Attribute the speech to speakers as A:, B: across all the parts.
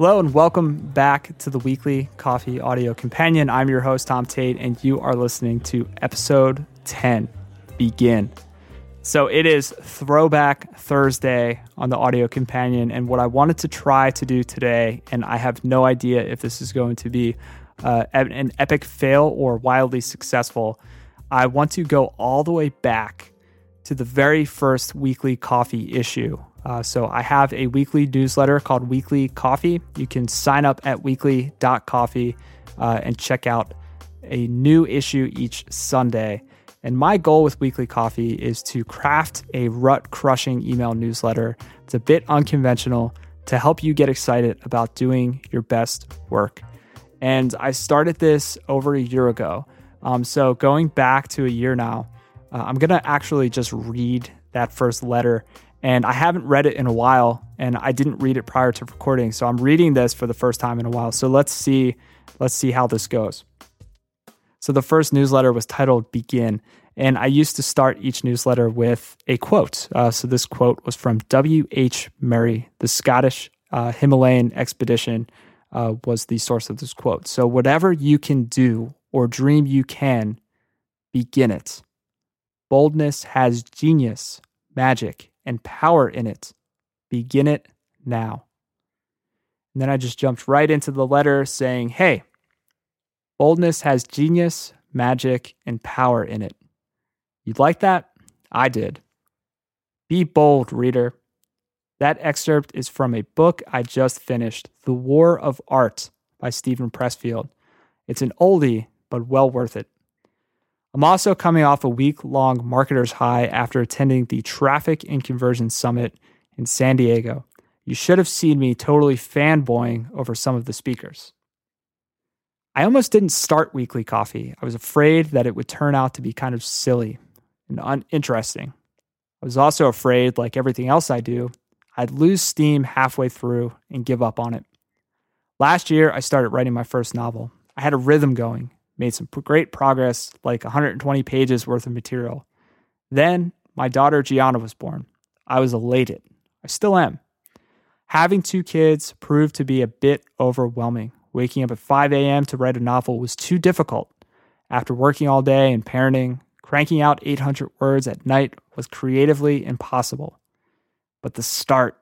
A: Hello and welcome back to the weekly coffee audio companion. I'm your host, Tom Tate, and you are listening to episode 10 Begin. So it is Throwback Thursday on the audio companion. And what I wanted to try to do today, and I have no idea if this is going to be uh, an epic fail or wildly successful, I want to go all the way back to the very first weekly coffee issue uh, so I have a weekly newsletter called Weekly Coffee. You can sign up at weekly.coffee uh, and check out a new issue each Sunday. And my goal with Weekly Coffee is to craft a rut crushing email newsletter. It's a bit unconventional to help you get excited about doing your best work. And I started this over a year ago. Um, so going back to a year now, uh, I'm going to actually just read that first letter and I haven't read it in a while, and I didn't read it prior to recording, so I'm reading this for the first time in a while. So let's see, let's see how this goes. So the first newsletter was titled "Begin," and I used to start each newsletter with a quote. Uh, so this quote was from W. H. Murray, the Scottish uh, Himalayan expedition. Uh, was the source of this quote. So, whatever you can do or dream you can, begin it. Boldness has genius, magic, and power in it. Begin it now. And then I just jumped right into the letter saying, Hey, boldness has genius, magic, and power in it. You'd like that? I did. Be bold, reader. That excerpt is from a book I just finished, The War of Art by Steven Pressfield. It's an oldie, but well worth it. I'm also coming off a week long marketer's high after attending the Traffic and Conversion Summit in San Diego. You should have seen me totally fanboying over some of the speakers. I almost didn't start weekly coffee. I was afraid that it would turn out to be kind of silly and uninteresting. I was also afraid, like everything else I do, I'd lose steam halfway through and give up on it. Last year, I started writing my first novel. I had a rhythm going, made some great progress, like 120 pages worth of material. Then my daughter Gianna was born. I was elated. I still am. Having two kids proved to be a bit overwhelming. Waking up at 5 a.m. to write a novel was too difficult. After working all day and parenting, cranking out 800 words at night was creatively impossible. But the start,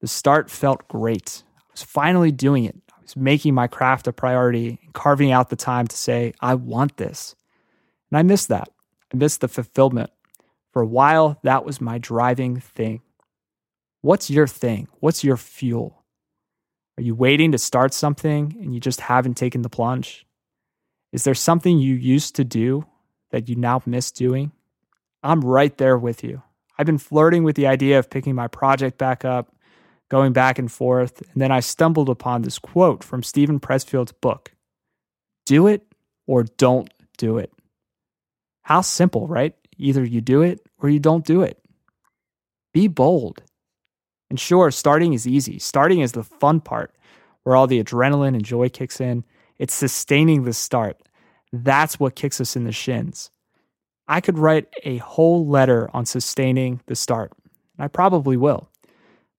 A: the start felt great. I was finally doing it making my craft a priority carving out the time to say, I want this. And I missed that. I missed the fulfillment. For a while, that was my driving thing. What's your thing? What's your fuel? Are you waiting to start something and you just haven't taken the plunge? Is there something you used to do that you now miss doing? I'm right there with you. I've been flirting with the idea of picking my project back up, going back and forth. And then I stumbled upon this quote from Steven Pressfield's book Do it or don't do it. How simple, right? Either you do it or you don't do it. Be bold. And sure, starting is easy. Starting is the fun part where all the adrenaline and joy kicks in. It's sustaining the start. That's what kicks us in the shins. I could write a whole letter on sustaining the start, and I probably will.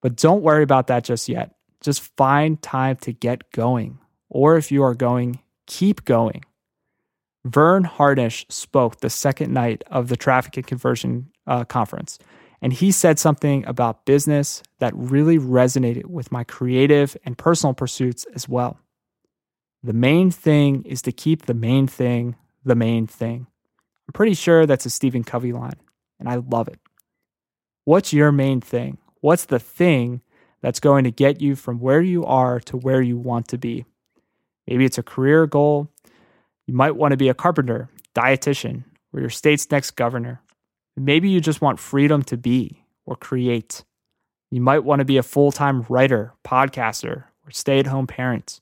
A: But don't worry about that just yet. Just find time to get going. Or if you are going, keep going. Verne Harnish spoke the second night of the Traffic and Conversion uh, Conference, and he said something about business that really resonated with my creative and personal pursuits as well. The main thing is to keep the main thing the main thing. I'm pretty sure that's a Stephen Covey line, and I love it. What's your main thing? What's the thing that's going to get you from where you are to where you want to be? Maybe it's a career goal. You might want to be a carpenter, dietitian, or your state's next governor. Maybe you just want freedom to be or create. You might want to be a full time writer, podcaster, or stay at home parent.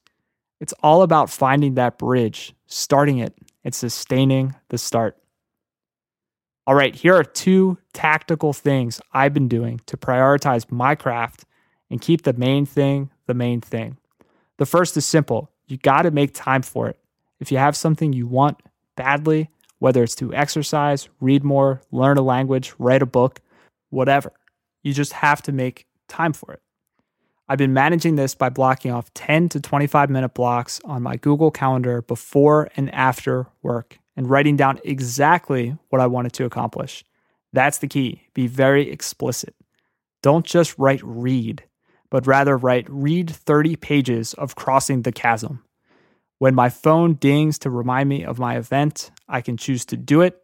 A: It's all about finding that bridge, starting it, and sustaining the start. All right, here are two tactical things I've been doing to prioritize my craft and keep the main thing the main thing. The first is simple you got to make time for it. If you have something you want badly, whether it's to exercise, read more, learn a language, write a book, whatever, you just have to make time for it. I've been managing this by blocking off 10 to 25 minute blocks on my Google Calendar before and after work and writing down exactly what I wanted to accomplish. That's the key. Be very explicit. Don't just write read, but rather write read 30 pages of crossing the chasm. When my phone dings to remind me of my event, I can choose to do it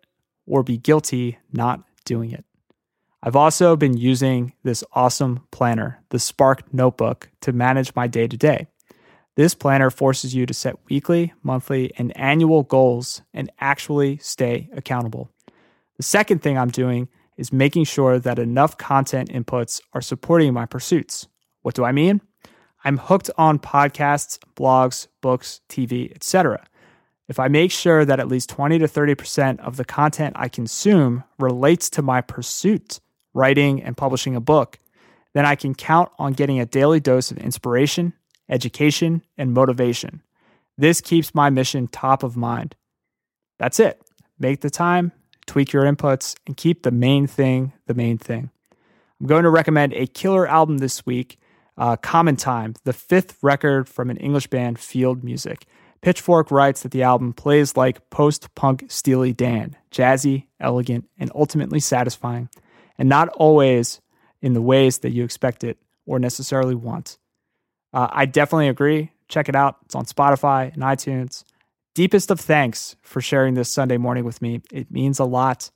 A: or be guilty not doing it. I've also been using this awesome planner, the Spark Notebook, to manage my day to day. This planner forces you to set weekly, monthly, and annual goals and actually stay accountable. The second thing I'm doing is making sure that enough content inputs are supporting my pursuits. What do I mean? I'm hooked on podcasts, blogs, books, TV, etc. If I make sure that at least 20 to 30% of the content I consume relates to my pursuit, writing and publishing a book, then I can count on getting a daily dose of inspiration, education, and motivation. This keeps my mission top of mind. That's it. Make the time, tweak your inputs, and keep the main thing the main thing. I'm going to recommend a killer album this week uh, Common Time, the fifth record from an English band, Field Music. Pitchfork writes that the album plays like post punk Steely Dan, jazzy, elegant, and ultimately satisfying, and not always in the ways that you expect it or necessarily want. Uh, I definitely agree. Check it out. It's on Spotify and iTunes. Deepest of thanks for sharing this Sunday morning with me. It means a lot.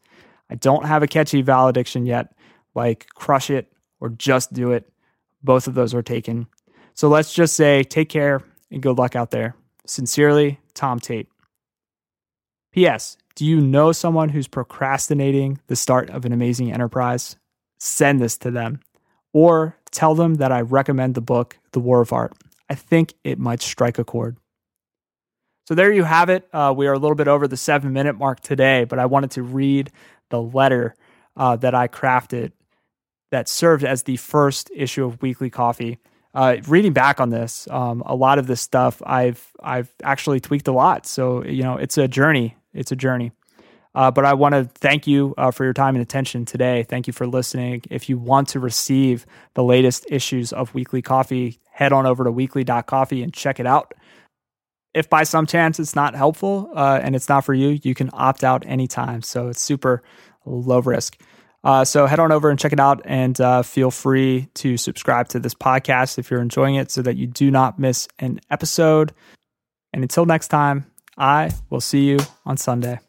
A: I don't have a catchy valediction yet, like crush it or just do it. Both of those were taken. So let's just say take care and good luck out there. Sincerely, Tom Tate. P.S. Do you know someone who's procrastinating the start of an amazing enterprise? Send this to them or tell them that I recommend the book, The War of Art. I think it might strike a chord. So there you have it. Uh, we are a little bit over the seven minute mark today, but I wanted to read the letter uh, that I crafted that served as the first issue of Weekly Coffee. Uh, reading back on this, um, a lot of this stuff I've I've actually tweaked a lot. So you know, it's a journey. It's a journey. Uh, but I want to thank you uh, for your time and attention today. Thank you for listening. If you want to receive the latest issues of Weekly Coffee, head on over to weekly.coffee and check it out. If by some chance it's not helpful uh, and it's not for you, you can opt out anytime. So it's super low risk. Uh, so head on over and check it out and uh, feel free to subscribe to this podcast if you're enjoying it so that you do not miss an episode. And until next time, I will see you on Sunday.